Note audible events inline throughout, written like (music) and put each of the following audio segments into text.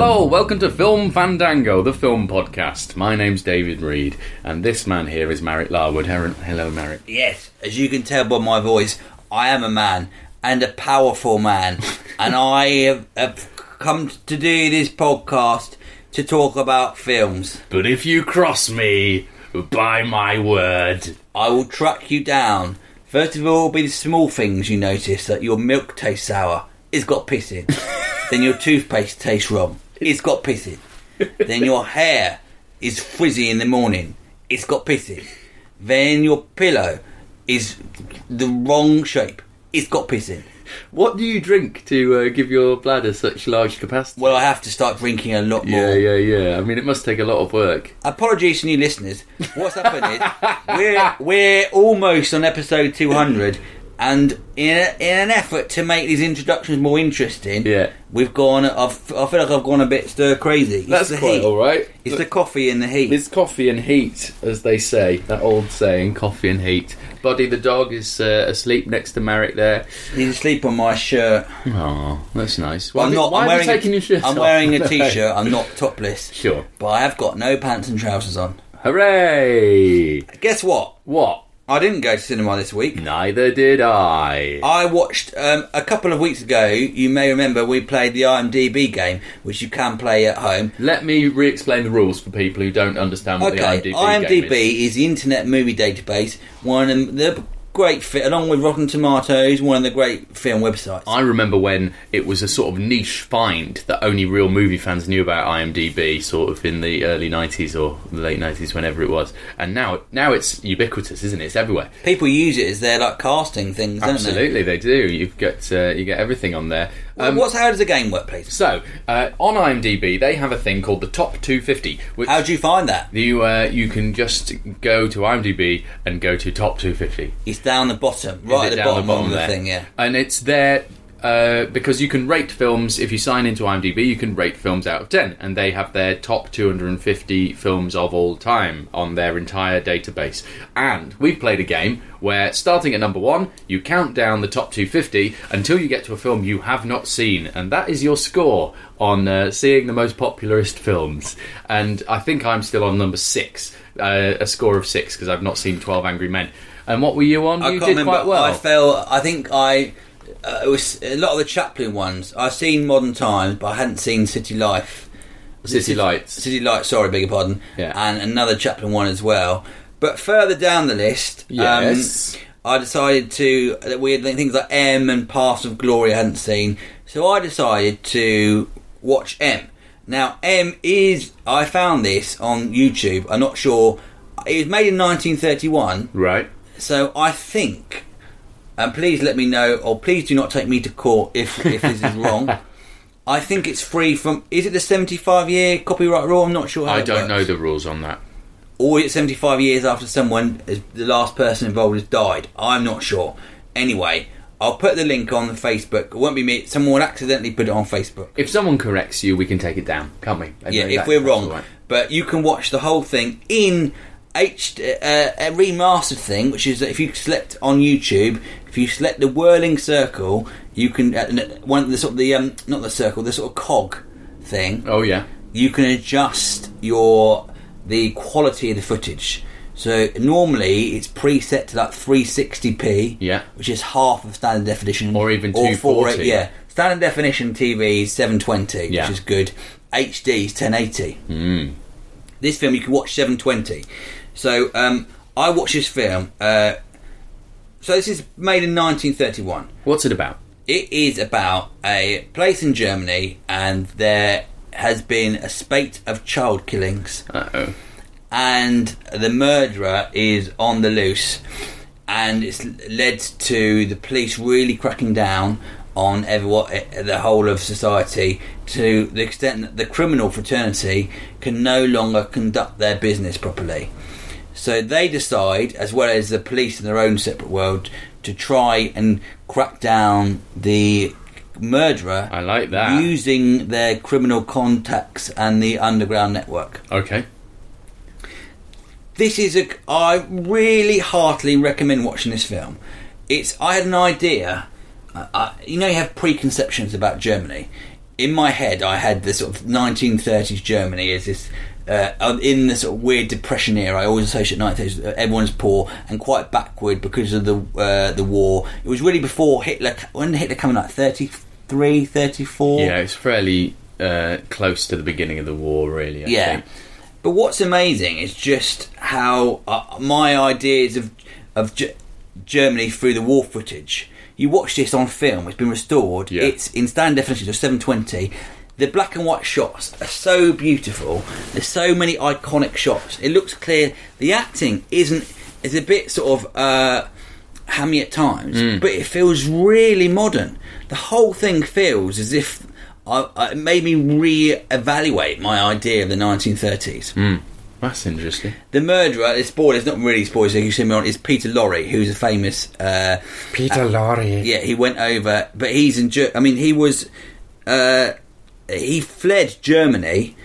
Hello, welcome to Film Fandango, the film podcast. My name's David Reed, and this man here is Marek Larwood. Her- Hello, Marek. Yes, as you can tell by my voice, I am a man and a powerful man, (laughs) and I have, have come to do this podcast to talk about films. But if you cross me, by my word, I will track you down. First of all, will be the small things you notice that your milk tastes sour. It's got piss in. (laughs) then your toothpaste tastes wrong. It's got piss in. then your hair is frizzy in the morning. It's got piss in. Then your pillow is the wrong shape. It's got piss in. what do you drink to uh, give your bladder such large capacity? Well, I have to start drinking a lot more. yeah, yeah, yeah. I mean, it must take a lot of work. Apologies to new listeners. What's happened is we're we're almost on episode two hundred, and in a, in an effort to make these introductions more interesting, Yeah. we've gone. I've, I feel like I've gone a bit stir crazy. It's That's the quite heat. all right. It's the coffee and the heat. It's coffee and heat, as they say. That old saying, coffee and heat. Buddy the dog is uh, asleep next to Marek there. He's asleep on my shirt. Oh, that's nice. Why, I'm have you- not. why I'm have wearing you a, your shirt I'm off? wearing a (laughs) t-shirt. I'm not topless. Sure. But I have got no pants and trousers on. Hooray! Guess what? What? I didn't go to cinema this week. Neither did I. I watched um, a couple of weeks ago. You may remember we played the IMDb game, which you can play at home. Let me re-explain the rules for people who don't understand what Okay, the IMDb, IMDb, game is. is the Internet Movie Database, one of the great, fit, along with Rotten Tomatoes, one of the great film websites. I remember when it was a sort of niche find that only real movie fans knew about IMDb, sort of in the early '90s or the late '90s, whenever it was. And now, now it's ubiquitous, isn't it? It's everywhere. People use it as their like casting things, don't Absolutely, they do. You've got uh, you get everything on there. Well, What's how does the game work, please? So uh, on IMDb, they have a thing called the top 250, which How do you find that? you uh, you can just go to IMDb and go to top 250. It's down the bottom, right at the down bottom, of the there? thing. Yeah. And it's there uh, because you can rate films. If you sign into IMDb, you can rate films out of 10. And they have their top 250 films of all time on their entire database. And we've played a game where, starting at number one, you count down the top 250 until you get to a film you have not seen. And that is your score on uh, seeing the most popularist films. And I think I'm still on number six, uh, a score of six, because I've not seen 12 Angry Men. And what were you on? I you did remember. quite well. I fell. I think I. Uh, it was a lot of the Chaplin ones. I've seen Modern Times, but I hadn't seen City Life. City Lights. City Lights. Sorry, beg your pardon. Yeah. And another Chaplin one as well. But further down the list, Yes. um, I decided to that we had things like M and Paths of Glory I hadn't seen. So I decided to watch M. Now M is I found this on YouTube. I'm not sure. It was made in 1931. Right. So I think, and please let me know, or please do not take me to court if, if this is wrong. (laughs) I think it's free from. Is it the 75 year copyright rule? I'm not sure. How I it don't know the rules on that. Or is it 75 years after someone, is- the last person involved, has died? I'm not sure. Anyway, I'll put the link on the Facebook. It won't be me. Someone will accidentally put it on Facebook. If someone corrects you, we can take it down, can't we? Yeah, That- if we're wrong. right. But you can watch the whole thing in H uh, a remastered thing, which is that if you select on YouTube, if you select the whirling circle, you can uh, one the sort of the um not the circle, the sort of cog thing. Oh yeah. You can adjust your the quality of the footage. So normally it's preset to like 360p, Yeah. which is half of standard definition, Or even or 240. Yeah, standard definition TV is 720, Yeah. which is good. HD is 1080. Mm. This film you can watch 720. So um, I watched this film. Uh, so this is made in 1931. What's it about? It is about a place in Germany, and there has been a spate of child killings Uh oh. and the murderer is on the loose, and it's led to the police really cracking down on everyone, the whole of society, to the extent that the criminal fraternity can no longer conduct their business properly. So they decide, as well as the police in their own separate world, to try and crack down the murderer. I like that. Using their criminal contacts and the underground network Okay. this is a I really heartily recommend watching this film. It's I had an idea. Uh, uh, you know, you have preconceptions about Germany. In my head, I had this sort of 1930s Germany as this. Uh, in the sort of weird depression era, I always associate 1930s. uh, Everyone's poor and quite backward because of the uh, the war. It was really before Hitler. When did Hitler come in? Like 33, 34? Yeah, it's fairly uh, close to the beginning of the war, really. I yeah. think. But what's amazing is just how uh, my ideas of of G- Germany through the war footage. You watch this on film; it's been restored. Yeah. It's in standard definition, so seven twenty. The black and white shots are so beautiful. There's so many iconic shots. It looks clear. The acting isn't is a bit sort of uh, hammy at times, Hmm. but it feels really modern. The whole thing feels as if I, I, it made me re-evaluate my idea of the 1930s. That's interesting. The murderer, it's spoiled, it's not really spoiled, so you see me on, is Peter Lorre, who's a famous. Uh, Peter Lorre. yeah, he went over, but he's in. Ger- I mean, he was. Uh, he fled Germany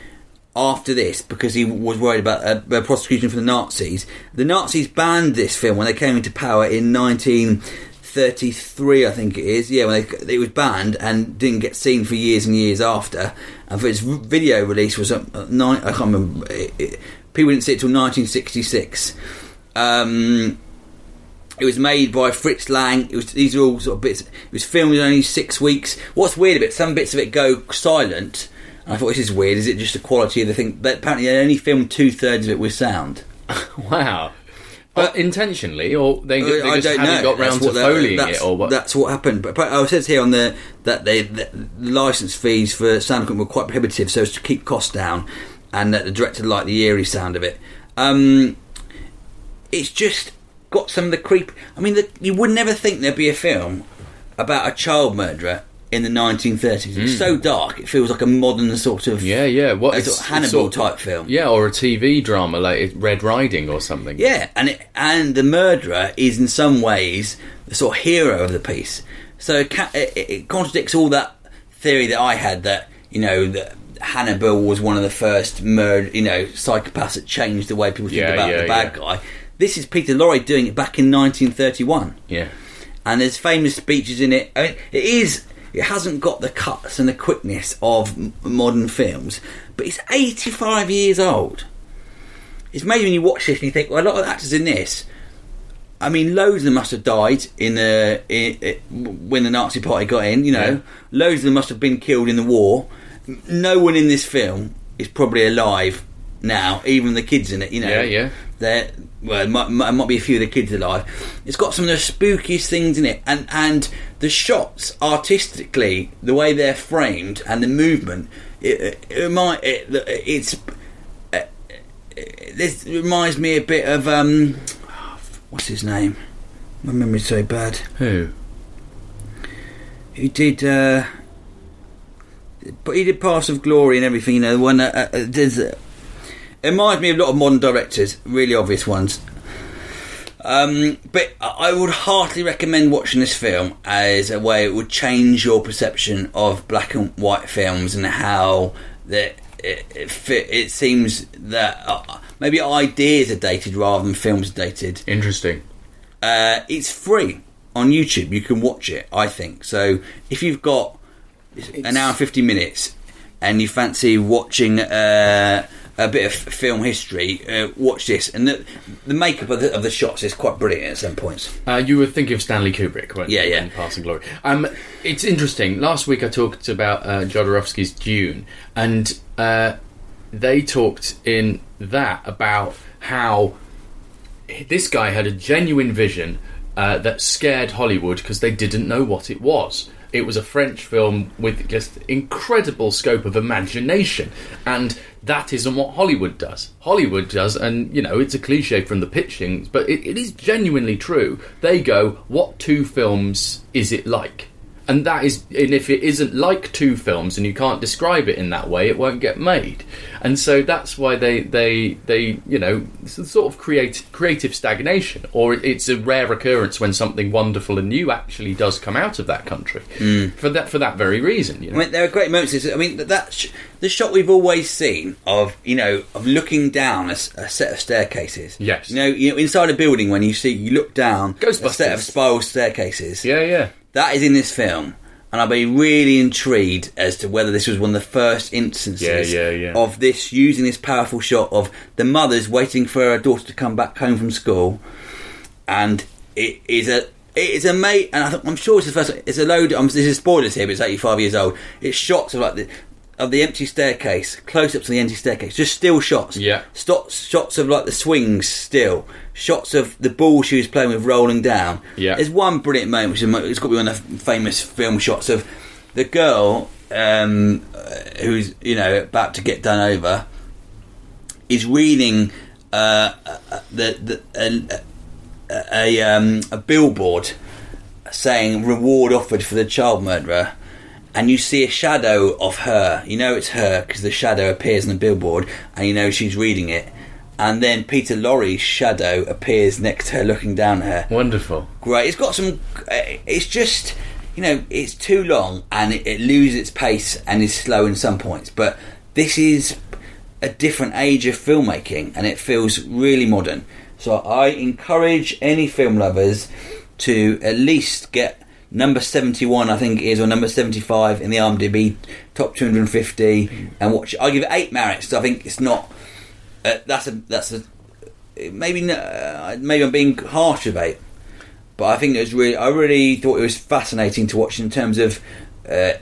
after this because he was worried about uh, uh, prosecution for the Nazis. The Nazis banned this film when they came into power in 1933, I think it is. Yeah, when they, it was banned and didn't get seen for years and years after. And for its video release was uh, nine, I can't remember. It, it, people didn't see it till 1966. Um, it was made by Fritz Lang. It was these are all sort of bits. It was filmed in only six weeks. What's weird about it, some bits of it go silent. And I thought this is weird. Is it just the quality of the thing? But apparently, they only filmed two thirds of it with sound. (laughs) Wow. But intentionally, or they, they Uh, I just don't haven't know. got round That's to what- foleying it, or what? That's what happened. But, but I says here on the that they the, the license fees for sound equipment were quite prohibitive, so as to keep costs down, and that the director liked the eerie sound of it. Um, it's just got some of the creep. I mean, the, you would never think there'd be a film about a child murderer in the 1930s. It's so dark; it feels like a modern sort of Hmm. Yeah, yeah. What sort of Hannibal sort of- type film. Yeah, or a TV drama like Red Riding or something. Yeah, and it, and the murderer is in some ways the sort of hero of the piece. So it, it, it contradicts all that theory that I had that you know that Hannibal was one of the first murder, you know, psychopaths that changed the way people think Yeah, about yeah, the bad yeah. guy. This is Peter Lorre doing it back in 1931, Yeah. and there's famous speeches in it. I mean, it is. It hasn't got the cuts and the quickness of m- modern films, but it's 85 years old. It's amazing when you watch this and you think, well, a lot of the actors in this, I mean, loads of them must have died in the in, in, when the Nazi Party got in. You know, Yeah. loads of them must have been killed in the war. No one in this film is probably alive now, even the kids in it. You know, Yeah, yeah. They're, well, it might, might, be a few of the kids alive. It's got some of the spookiest things in it, and and the shots artistically, the way they're framed, and the movement. It, it, might it, it's this reminds me a bit of um, what's his name? My memory's so bad. Who? He did, uh, but he did Paths of Glory and everything. You know, the one uh, uh, does. Uh, it reminds me of a lot of modern directors, really obvious ones. Um, but I I would heartily recommend watching this film as a way it would change your perception of black and white films and how that it, it, it seems that uh, maybe ideas are dated rather than films are dated. Interesting. Uh, it's free on YouTube. You can watch it. I think so. If you've got an hour and fifty minutes and you fancy watching uh, a bit of film history, uh, watch this. And the, the makeup of the, of the shots is quite brilliant at some points. Uh, you were thinking of Stanley Kubrick, weren't Yeah, you? yeah. in Paths of Glory. Um, it's interesting. Last week I talked about uh, Jodorowsky's Dune, and uh, they talked in that about how this guy had a genuine vision uh, that scared Hollywood because they didn't know what it was. It was a French film with just incredible scope of imagination, and that isn't what Hollywood does. Hollywood does, and you know, it's a cliche from the pitching, but it, it is genuinely true. They go, "What two films is it like?" And that is, and if it isn't like two films, and you can't describe it in that way, it won't get made. And so that's why they, they, they, you know, it's a sort of create, creative stagnation, or it's a rare occurrence when something wonderful and new actually does come out of that country mm. for that for that very reason. You know? I mean, there are great moments. I mean, that, that sh- the shot we've always seen of you know of looking down a set of staircases. Yes. You know, you know, inside a building when you see you look down a set of spiral staircases. yeah, yeah. That is in this film, and I'll be really intrigued as to whether this was one of the first instances Yeah, yeah, yeah. of this using this powerful shot of the mother's waiting for her daughter to come back home from school, and it is a. It is a mate, and I th- I'm sure it's the first. It's a load. Um, this is spoilers here, but it's 85 years old. It's shots of like the of the empty staircase, close ups of the empty staircase, just still shots. Yeah. Stop, shots of like the swings still, shots of the ball she was playing with rolling down. Yeah. There's one brilliant moment, which is, it's got to be one of the famous film shots of the girl um, uh, who's you know about to get done over is reading uh, uh, the the a, a, a, um, a billboard saying reward offered for the child murderer. And you see a shadow of her. You know it's her because the shadow appears on the billboard, and you know she's reading it. And then Peter Lorre's shadow appears next to her, looking down at her Wonderful. great. It's got some. uh, It's just you know it's too long and it, it loses its pace and is slow in some points. But this is a different age of filmmaking and it feels really modern. So I encourage any film lovers to at least get number 71 I think it is or number 75 in the IMDb top 250 and watch it. I give it 8 merits. I think it's not uh, that's a that's a maybe uh, maybe I'm being harsh about it, but I think it was really I really thought it was fascinating to watch in terms of uh,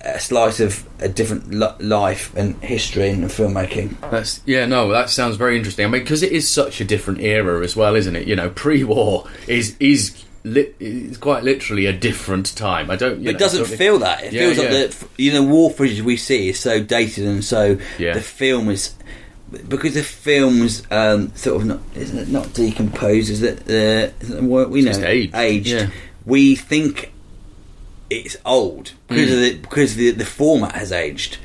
a slice of a different li- life and history and filmmaking. That's yeah, no, that sounds very interesting. I mean, because it is such a different era as well, isn't it? You know, pre-war is is lit, is quite literally a different time. I don't. It know, doesn't sort of- feel that. It Yeah, feels like the you know war footage we see is so dated and so Yeah. the film is because the film's um, sort of not isn't it not decomposed? Is it uh, what we know just aged, yeah. We think it's old because Mm. of the because the the format has aged.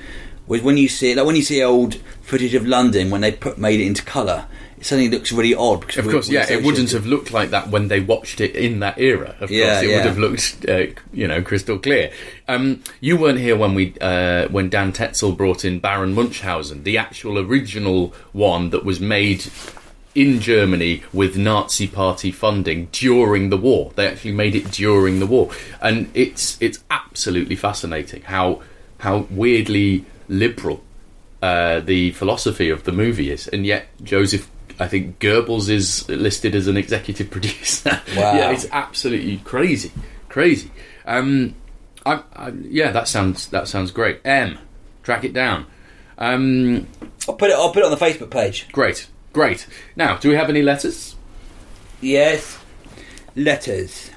Whereas when you see like when you see old footage of London when they put made it into colour, suddenly looks really odd. Because Of we- course, we yeah, it wouldn't have looked like that when they watched it in that era. Of Yeah, course, it yeah. would have looked, uh, you know, crystal clear. Um, you weren't here when we uh, when Dan Tetzel brought in Baron Munchausen, the actual original one that was made in Germany with Nazi Party funding during the war. They actually made it during the war, and it's it's absolutely fascinating how how weirdly liberal uh, the philosophy of the movie is, and yet Joseph. I think Goebbels is listed as an executive (laughs) producer. Wow. yeah, it's absolutely crazy, crazy. Um, I, I, yeah, that sounds that sounds great. M, track it down. Um, I'll put it. I'll put it on the Facebook page. great, great. Now, do we have any letters? Yes. Letters.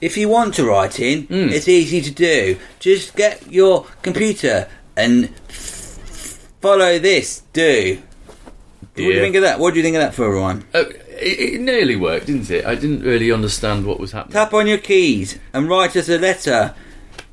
If you want to write in, Hmm. it's easy to do. Just get your computer and f- follow this. Do. What do you think of that? What do you think of that for everyone? Uh, it, it nearly worked, didn't it? I didn't really understand what was happening. Tap on your keys and write us a letter.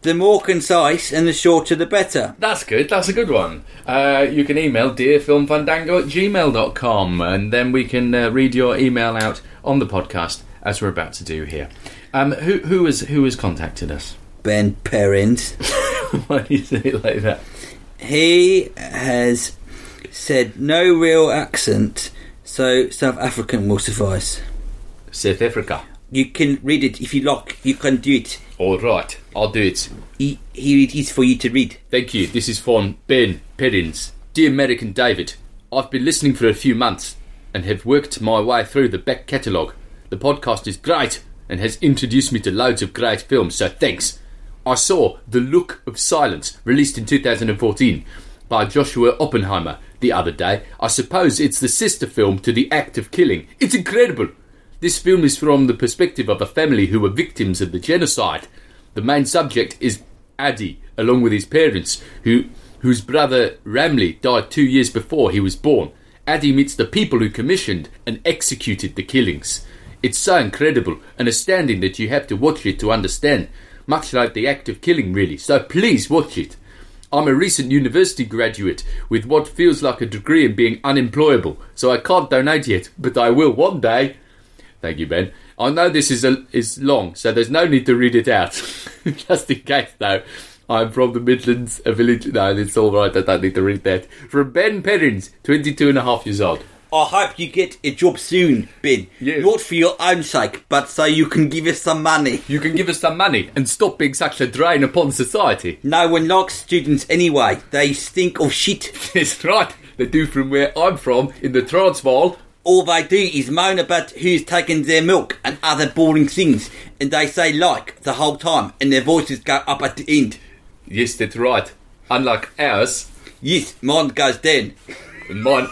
The more concise and the shorter the better. That's good. That's a good one. Uh, you can email dearfilmfandango at gmail.com and then we can uh, read your email out on the podcast as we're about to do here. Um, who, who, has, who has contacted us? Ben Perrins. (laughs) Why do you say it like that? He has said no real accent, so South African will suffice. South Africa. You can read it if you like. You can do it. All right, I'll do it. He, here it is for you to read. Thank you. This is from Ben Perrins. Dear American David, I've been listening for a few months and have worked my way through the back catalogue. The podcast is great and has introduced me to loads of great films, so thanks. I saw The Look of Silence, released in 2014 by Joshua Oppenheimer the other day. I suppose it's the sister film to The Act of Killing. It's incredible. This film is from the perspective of a family who were victims of the genocide. The main subject is Adi, along with his parents, who whose brother Ramli died two years before he was born. Adi meets the people who commissioned and executed the killings. It's so incredible and astounding that you have to watch it to understand, much like the act of killing, really. So please watch it. I'm a recent university graduate with what feels like a degree in being unemployable, so I can't donate yet, but I will one day. Thank you, Ben. I know this is a, is long, so there's no need to read it out. (laughs) Just in case, though, I'm from the Midlands, a village. No, it's all right. I don't need to read that. From Ben Perrins, 22 and a half years old. I hope you get a job soon, Ben. Yeah. Not for your own sake, but so you can give us some money. You can give us some money and stop being such a drain upon society. No one likes students anyway. They stink of shit. (laughs) It's right. They do from where I'm from, in the Transvaal. All they do is moan about who's taken their milk and other boring things, and they say like the whole time, and their voices go up at the end. Yes, that's right. Unlike ours, Yes, mine goes down. and mine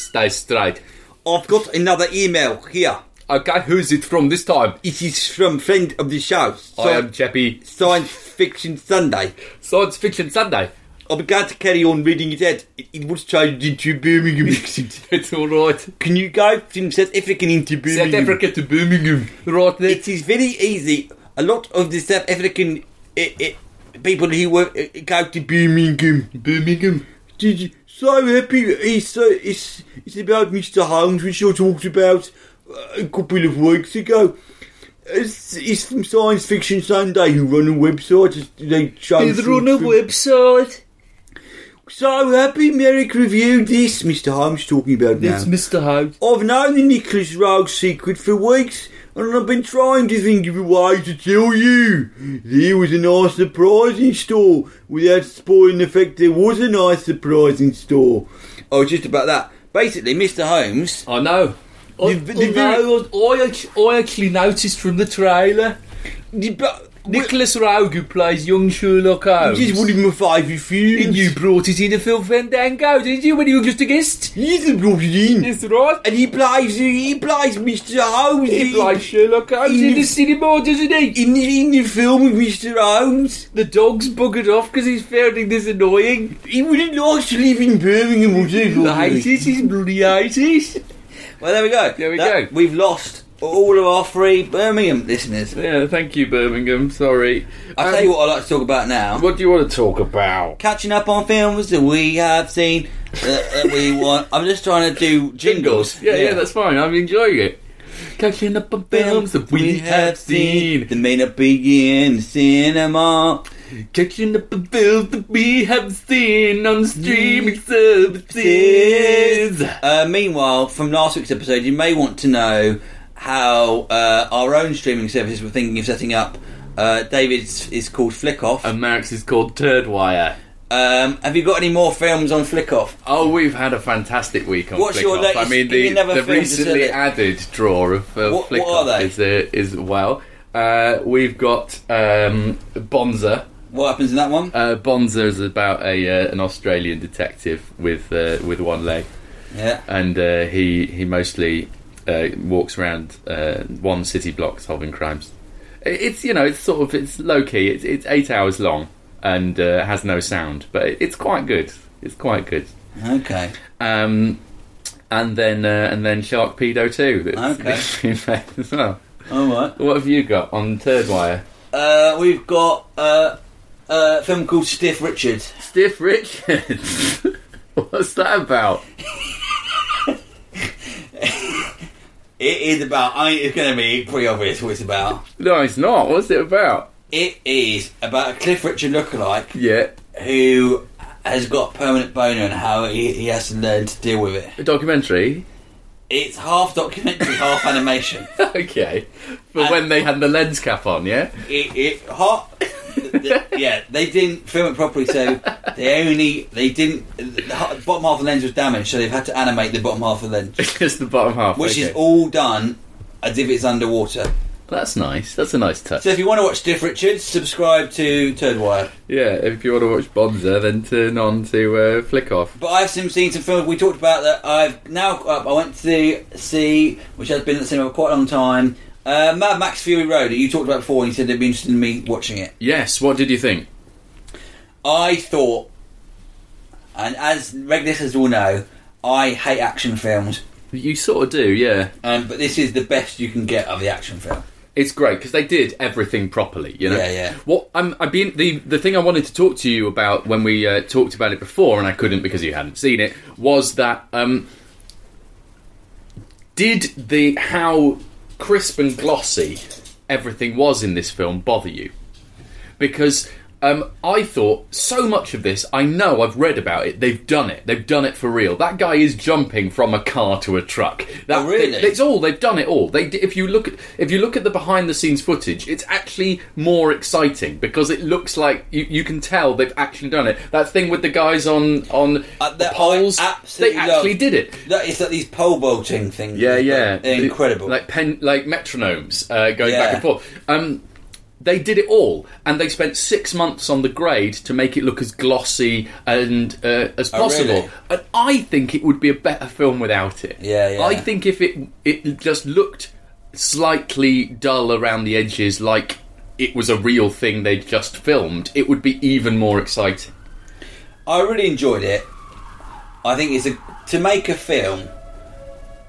stays straight. I've got another email here. Okay, who's it from this time? It is from friend of the show, I am Chappie. Science Fiction Sunday. Science Fiction Sunday. I'm going to carry on reading it out. It, it was changed into Birmingham accent. (laughs) It's alright. Can you go from South African into Birmingham? South Africa to Birmingham. Right there. It is very easy. A lot of the South African eh, eh, people who work, eh, go to Birmingham. Birmingham. Did you, so happy. It's, so it's, it's about Mr. Holmes, which I talked about uh, a couple of weeks ago. It's, it's from Science Fiction Sunday, who run a website. They show They run a website. So happy Marek reviewed this. Mr. Holmes talking about now. It's Mr. Holmes. I've known the Nicholas Rowe secret for weeks, and I've been trying to think of a way to tell you. There was a nice surprise in store, without spoiling the fact there was a nice surprise in store. Oh, just about that. Basically, Mr. Holmes. I know. I, The- I the know. I, I actually noticed from the trailer. But, Nicholas Rowe, who plays young Sherlock Holmes. is one of my favourite films. and you brought it in a Film Fandango, didn't you, when you were just a guest? He's the brought it in. That's right. And he plays, he plays Mr. Holmes. He plays Sherlock Holmes in the cinema, doesn't he? in the, in the film with Mr. Holmes. The dog's buggered off because he's finding this annoying. He wouldn't like to live in Birmingham, would he? The hates he's bloody hates Well, there we go. There we That- go. We've lost all of our three Birmingham listeners. Yeah, thank you, Birmingham. Sorry. I'll Um, tell you what I'd like to talk about now. What do you want to talk about? Catching up on films that we have seen uh, that we want. I'm just trying to do jingles. Yeah, yeah, that's fine. I'm enjoying it. Catching up on films that we have seen. that may not be in the cinema. Catching up on films that we have seen on streaming services. Uh, meanwhile, from last week's episode, you may want to know how uh, our own streaming services we're thinking of setting up. Uh, David's is called Flickoff. And Max is called Turdwire. Um, have you got any more films on Flickoff? Oh, we've had a fantastic week on What's your latest- I mean, give me the, another the film recently added draw of uh, What- what Flickoff are they? is uh, is well. Uh, we've got um, Bonza. What happens in that one? Uh, Bonza is about a uh, an Australian detective with uh, with one leg, Yeah. and uh, he he mostly uh, walks around uh, one city block solving crimes. It's you know it's sort of it's low key. It's, it's eight hours long and uh, has no sound, but it's quite good. It's quite good. Okay. Um, and then uh, and then Shark Pedo too. Okay. (laughs) as well. All right. What have you got on Turdwire? Uh, we've got uh, a film called Stiff Richard. Stiff Richards. (laughs) What's that about? (laughs) It is about. I mean, it's going to be pretty obvious what it's about. No, it's not. What's it about? It is about a Cliff Richard lookalike Yeah, who has got permanent boner and how he, he has to learn to deal with it. a documentary. It's half documentary, half animation. (laughs) okay, but when they had the lens cap on, yeah. It, it hot. yeah, they didn't film it properly, so they only they didn't. The h- bottom half of the lens was damaged, so they've had to animate the bottom half of the lens, (laughs) Just the bottom half, which okay. is all done as if it's underwater. That's nice. That's a nice touch. So if you want to watch Stiff Richards, subscribe to Turdwire. Yeah, if you want to watch Bonza, then turn on to uh, Flick Off. But I've seen, seen some films we talked about that I've now up. I went to see, which has been at the cinema for quite a long time. Uh, Mad Max Fury Road that you talked about before, and you said it'd be interesting in me watching it. Yes. What did you think? I thought, and as regular listeners will know, I hate action films, You sort of do, yeah. um, but this is the best you can get of the action film. It's great because they did everything properly. You know. Yeah, yeah. What I'm, I've been the the thing I wanted to talk to you about when we uh, talked about it before, and I couldn't because you hadn't seen it, was that um, did the how crisp and glossy everything was in this film bother you? Because um, I thought so much of this. I know I've read about it. They've done it. They've done it for real. That guy is jumping from a car to a truck. That, Oh, really? It's all they've done it all. They if you look at if you look at the behind the scenes footage, it's actually more exciting because it looks like you, you can tell they've actually done it. That thing with the guys on on Uh, the poles. Absolutely they actually love. did it. That is like these pole vaulting things. Yeah, yeah, incredible. Like pen, like metronomes uh, going Yeah. back and forth. Um, they did it all, and they spent six months on the grade to make it look as glossy and uh, as Oh, possible. really? And I think it would be a better film without it. Yeah, yeah. I think if it it just looked slightly dull around the edges, like it was a real thing they'd just filmed, it would be even more exciting. I really enjoyed it. I think it's a to make a film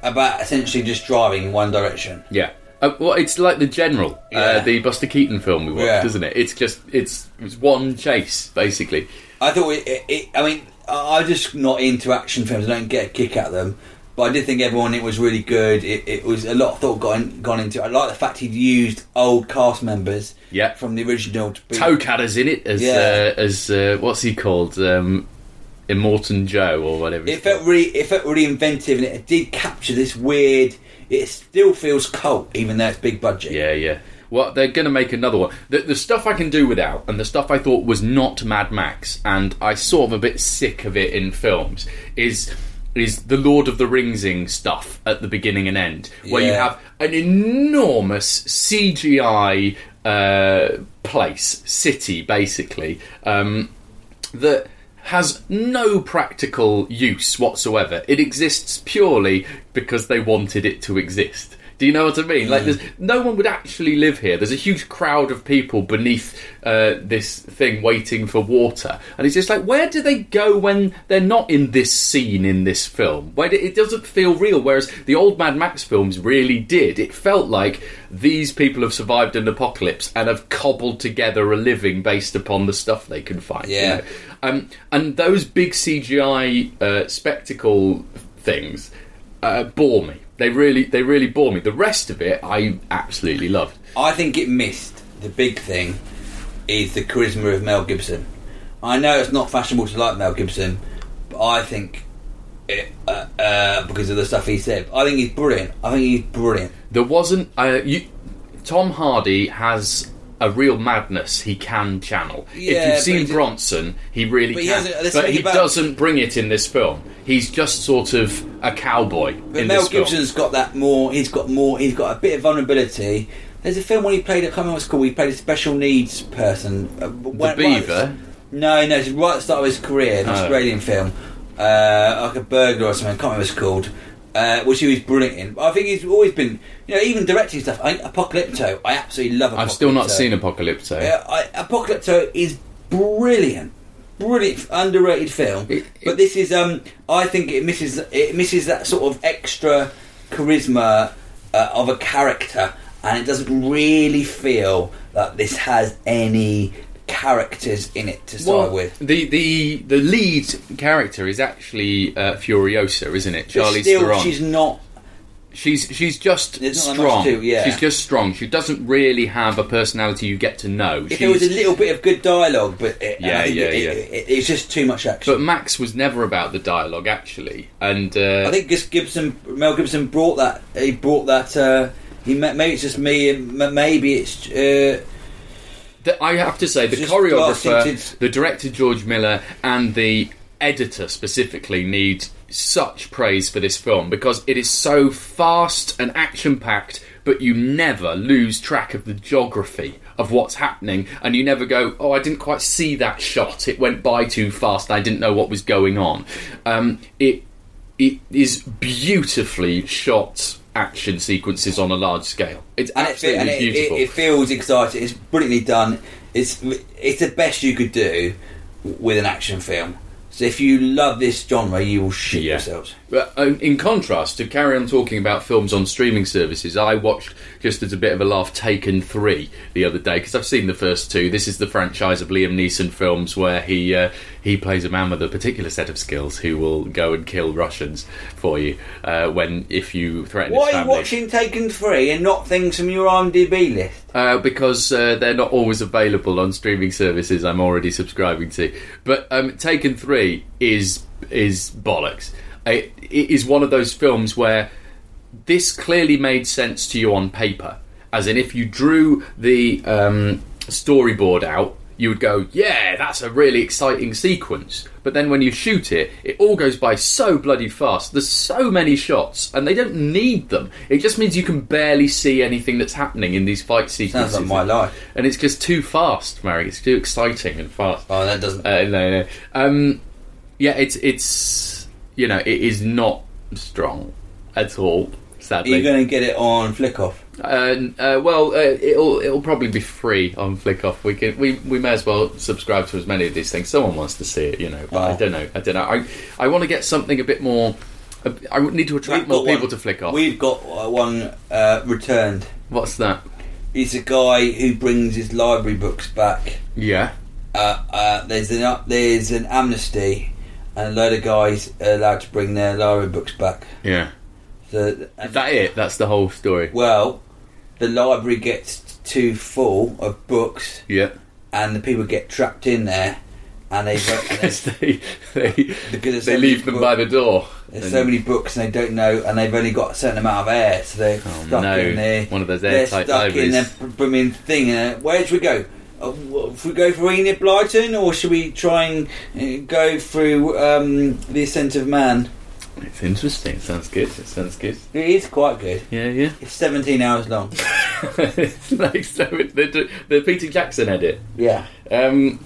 about essentially just driving in one direction. Yeah. Uh, well, it's like the General, Yeah. uh, the Buster Keaton film we watched, Yeah. isn't it? It's just it's it's one chase basically. I thought it, it, it I mean, I- I'm just not into action films. I don't get a kick out of them. But I did think everyone it was really good. It, it was a lot of thought gone gone into. it. I like the fact he'd used old cast members, Yeah. from the original. To be, Toecutter's in it as Yeah. uh, as uh, what's he called? Um, Immortan Joe or whatever. he's It felt really, it felt really inventive, and it did capture this weird. It still feels cult, even though it's big budget. Yeah, yeah. Well, they're going to make another one. The, the stuff I can do without, and the stuff I thought was not Mad Max, and I sort of a bit sick of it in films, is is the Lord of the Ringsing stuff at the beginning and end, where you have an enormous CGI uh, place, city, basically, um, that has no practical use whatsoever. It exists purely because they wanted it to exist. Do you know what I mean? Like, there's no one would actually live here. There's a huge crowd of people beneath uh, this thing waiting for water, and it's just like, where do they go when they're not in this scene in this film? Where do- it doesn't feel real. Whereas the old Mad Max films really did. It felt like these people have survived an apocalypse and have cobbled together a living based upon the stuff they can find. you Yeah. know? Um, and those big CGI uh, spectacle things uh, bore me. They really, they really bore me. The rest of it, I absolutely loved. I think it missed the big thing is the charisma of Mel Gibson. I know it's not fashionable to like Mel Gibson, but I think it, uh, uh, because of the stuff he said, I think he's brilliant. I think he's brilliant. There wasn't. Uh, you, Tom Hardy has a real madness he can channel. Yeah, if you've seen Bronson, he really But he can. hasn't- but he about- doesn't bring it in this film. He's just sort of a cowboy But in Mel this film. Gibson's got that more. He's got more. He's got a bit of vulnerability. There's a film when he played. I can't remember what it's called. He played a special needs person. Uh, when- Beaver? Right, no, no. It's right at the start of his career. An Oh. Australian film, uh, like a burglar or something. I can't remember what it's called. Uh, which he was brilliant in. I think he's always been, you know, even directing stuff. I Apocalypto. I absolutely love. Apocalypto. I've still not seen Apocalypto. Yeah, I, Apocalypto is brilliant, brilliant, underrated film. It- but this is, um, I think it misses it misses that sort of extra charisma uh, of a character, and it doesn't really feel that this has any characters in it to start Well, with. the, the the lead character is actually uh, Furiosa, isn't it? Charlie still, Theron. she's not. She's she's just There's not that much strong. to, yeah. She's just strong. She doesn't really have a personality you get to know. If there was a little bit of good dialogue, but it, Yeah, yeah, it, yeah. It, it, it's just too much action. but Max was never about the dialogue actually, and uh, I think Gibson, Mel Gibson brought that. He brought that. Uh, he maybe it's just me, and maybe it's. Uh, The, I have to say, the Just choreographer, the director George Miller, and the editor specifically need such praise for this film because it is so fast and action packed, but you never lose track of the geography of what's happening, and you never go, "Oh, I didn't quite see that shot; it went by too fast. I didn't know what was going on." Um, it it is beautifully shot action sequences on a large scale. It's and, it, absolutely and it, it, beautiful. it feels exciting. It's brilliantly done. It's it's the best you could do with an action film. So if you love this genre, you will shit Yeah. yourselves. But um, in contrast, to carry on talking about films on streaming services, I watched just as a bit of a laugh Taken 3 the other day because I've seen the first two. This is the franchise of Liam Neeson films where he uh, he plays a man with a particular set of skills who will go and kill Russians for you uh, when if you threaten Why his are you watching Taken Three and not things from your IMDb list? Uh, because uh, they're not always available on streaming services I'm already subscribing to. But um, Taken Three is is bollocks. It, it is one of those films where this clearly made sense to you on paper, as in if you drew the um, storyboard out, you would go, "Yeah, that's a really exciting sequence." But then when you shoot it, it all goes by so bloody fast. There's so many shots, and they don't need them. It just means you can barely see anything that's happening in these fight sequences. Sounds like my life. And it's just too fast, Mary. It's too exciting and fast. Oh, that doesn't. Uh, no, no. Um, yeah, it's it's you know it is not strong at all. Are you going to get it on Flick Off? uh, uh, well, uh, it'll it'll probably be free on Flickoff. We can we, we may as well subscribe to as many of these things. Someone wants to see it, you know. But I Oh. don't know. I don't know. I I want to get something a bit more. I would need to attract We've more people one- to Flick Off. We've got uh, one uh, returned. What's that? He's a guy who brings his library books back. Yeah. Uh, uh, there's an up, there's an amnesty, and a load of guys are allowed to bring their library books back. Yeah. So, Is that it? That's the whole story. well, the library gets too full of books, Yeah. and the people get trapped in there, and they they- (laughs) they they, Because they so leave them by the door. There's And- so many books and they don't know, and they've only got a certain amount of air, so they're Oh, stuck no. in there. One of those They're airtight stuck in libraries. their blooming thing. And where should we go? if we go for Enid Blyton, or should we try and uh, go through um, the Ascent of Man? It's interesting. It sounds good. It sounds good. It is quite good. Yeah, yeah. It's 17 hours long. (laughs) it's like so the, the Peter Jackson edit. Yeah. Um,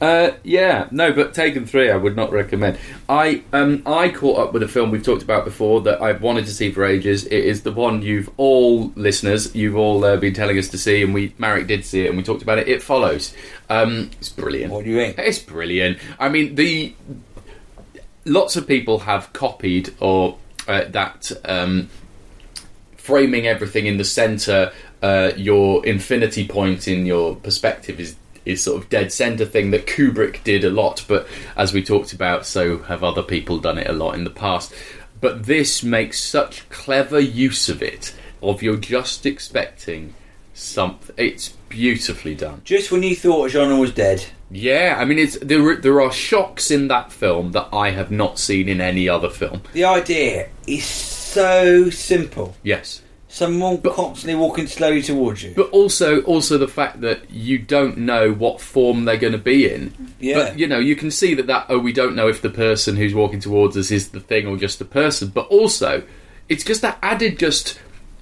uh, yeah, no, but Taken Three, I would not recommend. I um, I caught up with a film we've talked about before that I've wanted to see for ages. It is the one you've all listeners, you've all uh, been telling us to see, and we Marek did see it, and we talked about it. It follows. Um, it's brilliant. What do you think? It's brilliant. I mean, the lots of people have copied or uh, that um, framing everything in the center. Uh, your infinity point in your perspective is is sort of dead center thing that Kubrick did a lot, but as we talked about, so have other people done it a lot in the past. But this makes such clever use of it, of you're just expecting something. It's beautifully done. Just when you thought genre was dead, Yeah, I mean, it's there. are- There are shocks in that film that I have not seen in any other film. the idea is so simple. Yes, Someone constantly walking slowly towards you. but also also the fact that you don't know what form they're going to be in. Yeah. But you know, you can see that that oh, we don't know if the person who's walking towards us is the thing or just the person. But also, it's just that added just.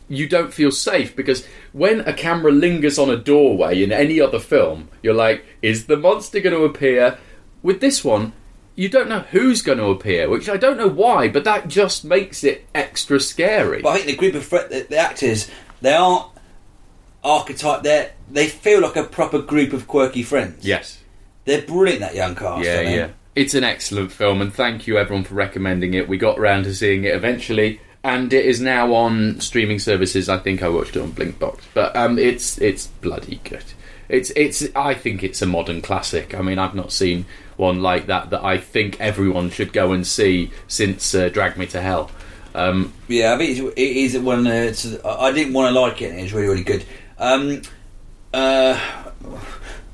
You don't feel safe because when a camera lingers on a doorway in any other film, you're like, is the monster going to appear? With this one, you don't know who's going to appear, which I don't know why, but that just makes it extra scary. But I think the group of fr- the, the actors, they aren't archetype. They they feel like a proper group of quirky friends. yes. they're brilliant. That young cast. Yeah, yeah. It's an excellent film, and thank you everyone for recommending it. We got round to seeing it eventually, and it is now on streaming services. I think I watched it on Blinkbox, but um, it's it's bloody good. It's it's. I think it's a modern classic. I mean, I've not seen one like that that I think everyone should go and see since uh, Drag Me to Hell. Um, Yeah, I think it's, it is one. Uh, I didn't want to like it, it's really, really good. Um, uh,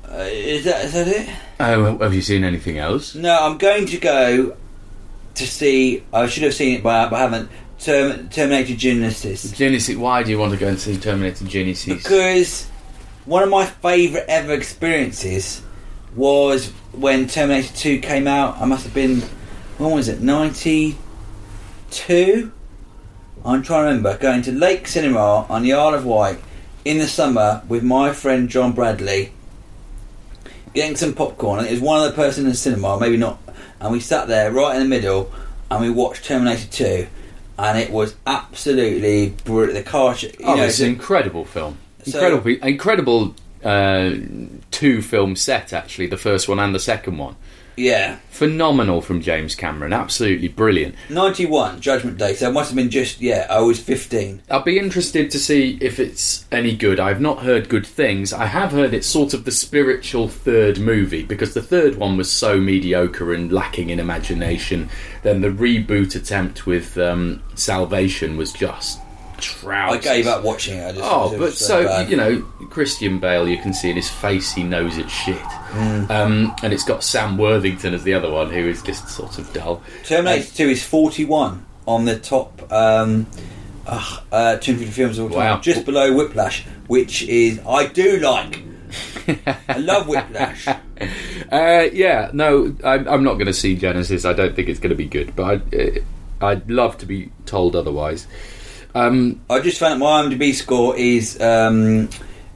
is that is that it? oh, have you seen anything else? No, I'm going to go to see. I should have seen it by but I haven't. Term, Terminator Genisys Genisys. Why do you want to go and see Terminator Genisys? because one of my favourite ever experiences was when Terminator 2 came out. I must have been, when was it, 92? I'm trying to remember. Going to Lake Cinema on the Isle of Wight in the summer with my friend John Bradley, getting some popcorn. And it was one other person in the cinema, maybe not. And we sat there right in the middle and we watched Terminator 2. And it was absolutely brilliant. The car, sh- you Oh, know, it's an incredible film. So- Incredible, incredible uh, two film set actually. The first one and the second one. Yeah. Phenomenal from James Cameron. Absolutely brilliant. 91, Judgment Day. So it must have been just, yeah, I was 15. I'll be interested to see if it's any good. I've not heard good things. I have heard it's sort of the spiritual third movie because the third one was so mediocre and lacking in imagination. Then the reboot attempt with um, Salvation was just trousers. I gave up watching it. I just, Oh, but so, bad. you know, Christian Bale, you can see in his face he knows it's shit. Mm. Um, and it's got Sam Worthington as the other one, who is just sort of dull. Terminator 2 is 41 on the top um, uh, uh, 250 films of all time. Wow. Just below Whiplash, which is, I do like. I love Whiplash. (laughs) Uh, yeah, no, I'm, I'm not going to see Genisys. I don't think it's going to be good, but I'd, uh, I'd love to be told otherwise. Um, I just found my IMDb score is um,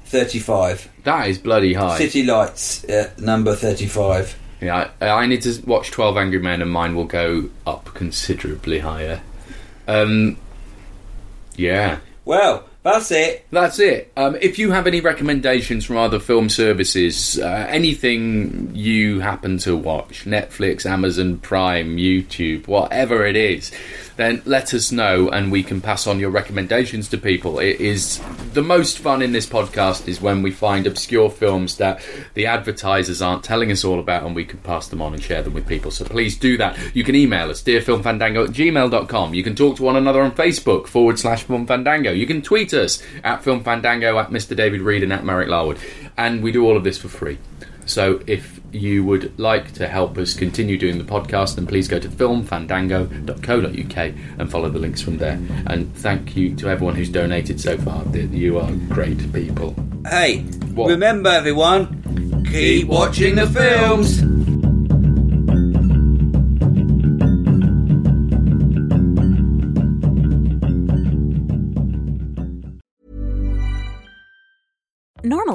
35. that is bloody high. City Lights, uh, number 35. Yeah, I, I need to watch Twelve Angry Men, and mine will go up considerably higher. Um, yeah, Well, that's it. That's it. Um, if you have any recommendations from other film services, uh, anything you happen to watch, Netflix, Amazon Prime, YouTube, whatever it is, then let us know and we can pass on your recommendations to people. It is the most fun in this podcast is when we find obscure films that the advertisers aren't telling us all about and we can pass them on and share them with people. So please do that. You can email us, dearfilmfandango at gmail.com. You can talk to one another on Facebook, forward slash filmfandango. You can tweet us at filmfandango, at Mr. David Reed, and at Marek Larwood. And we do all of this for free. So if you would like to help us continue doing the podcast, then please go to filmfandango.co.uk and follow the links from there. And thank you to everyone who's donated so far. You are great people. Hey, What? remember everyone, keep watching the films.